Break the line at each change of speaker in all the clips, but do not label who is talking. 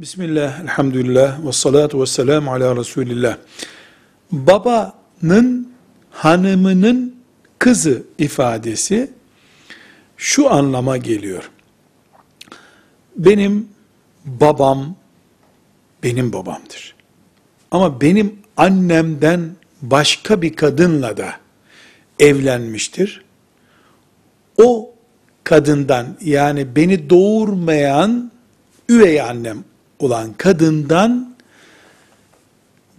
Bismillah, elhamdülillah, ve salatu ve selamu ala Resulillah. Babanın hanımının kızı ifadesi şu anlama geliyor. Benim babam benim babamdır. Ama benim annemden başka bir kadınla da evlenmiştir. O kadından yani beni doğurmayan üvey annem olan kadından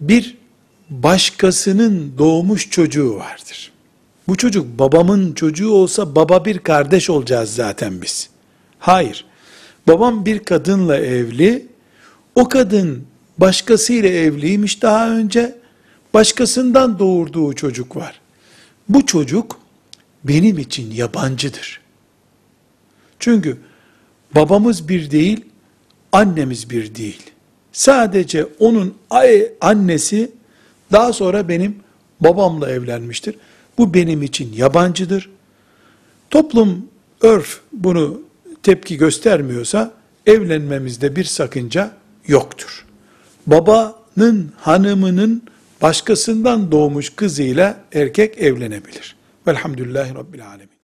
bir başkasının doğmuş çocuğu vardır. Bu çocuk babamın çocuğu olsa baba bir kardeş olacağız zaten biz. Hayır. Babam bir kadınla evli. O kadın başkasıyla evliymiş daha önce. Başkasından doğurduğu çocuk var. Bu çocuk benim için yabancıdır. Çünkü babamız bir değil, annemiz bir değil. Sadece onun annesi daha sonra benim babamla evlenmiştir. Bu benim için yabancıdır. Toplum, örf bunu tepki göstermiyorsa evlenmemizde bir sakınca yoktur. Babanın hanımının başkasından doğmuş kızıyla erkek evlenebilir. Velhamdülillahi Rabbil Alemin.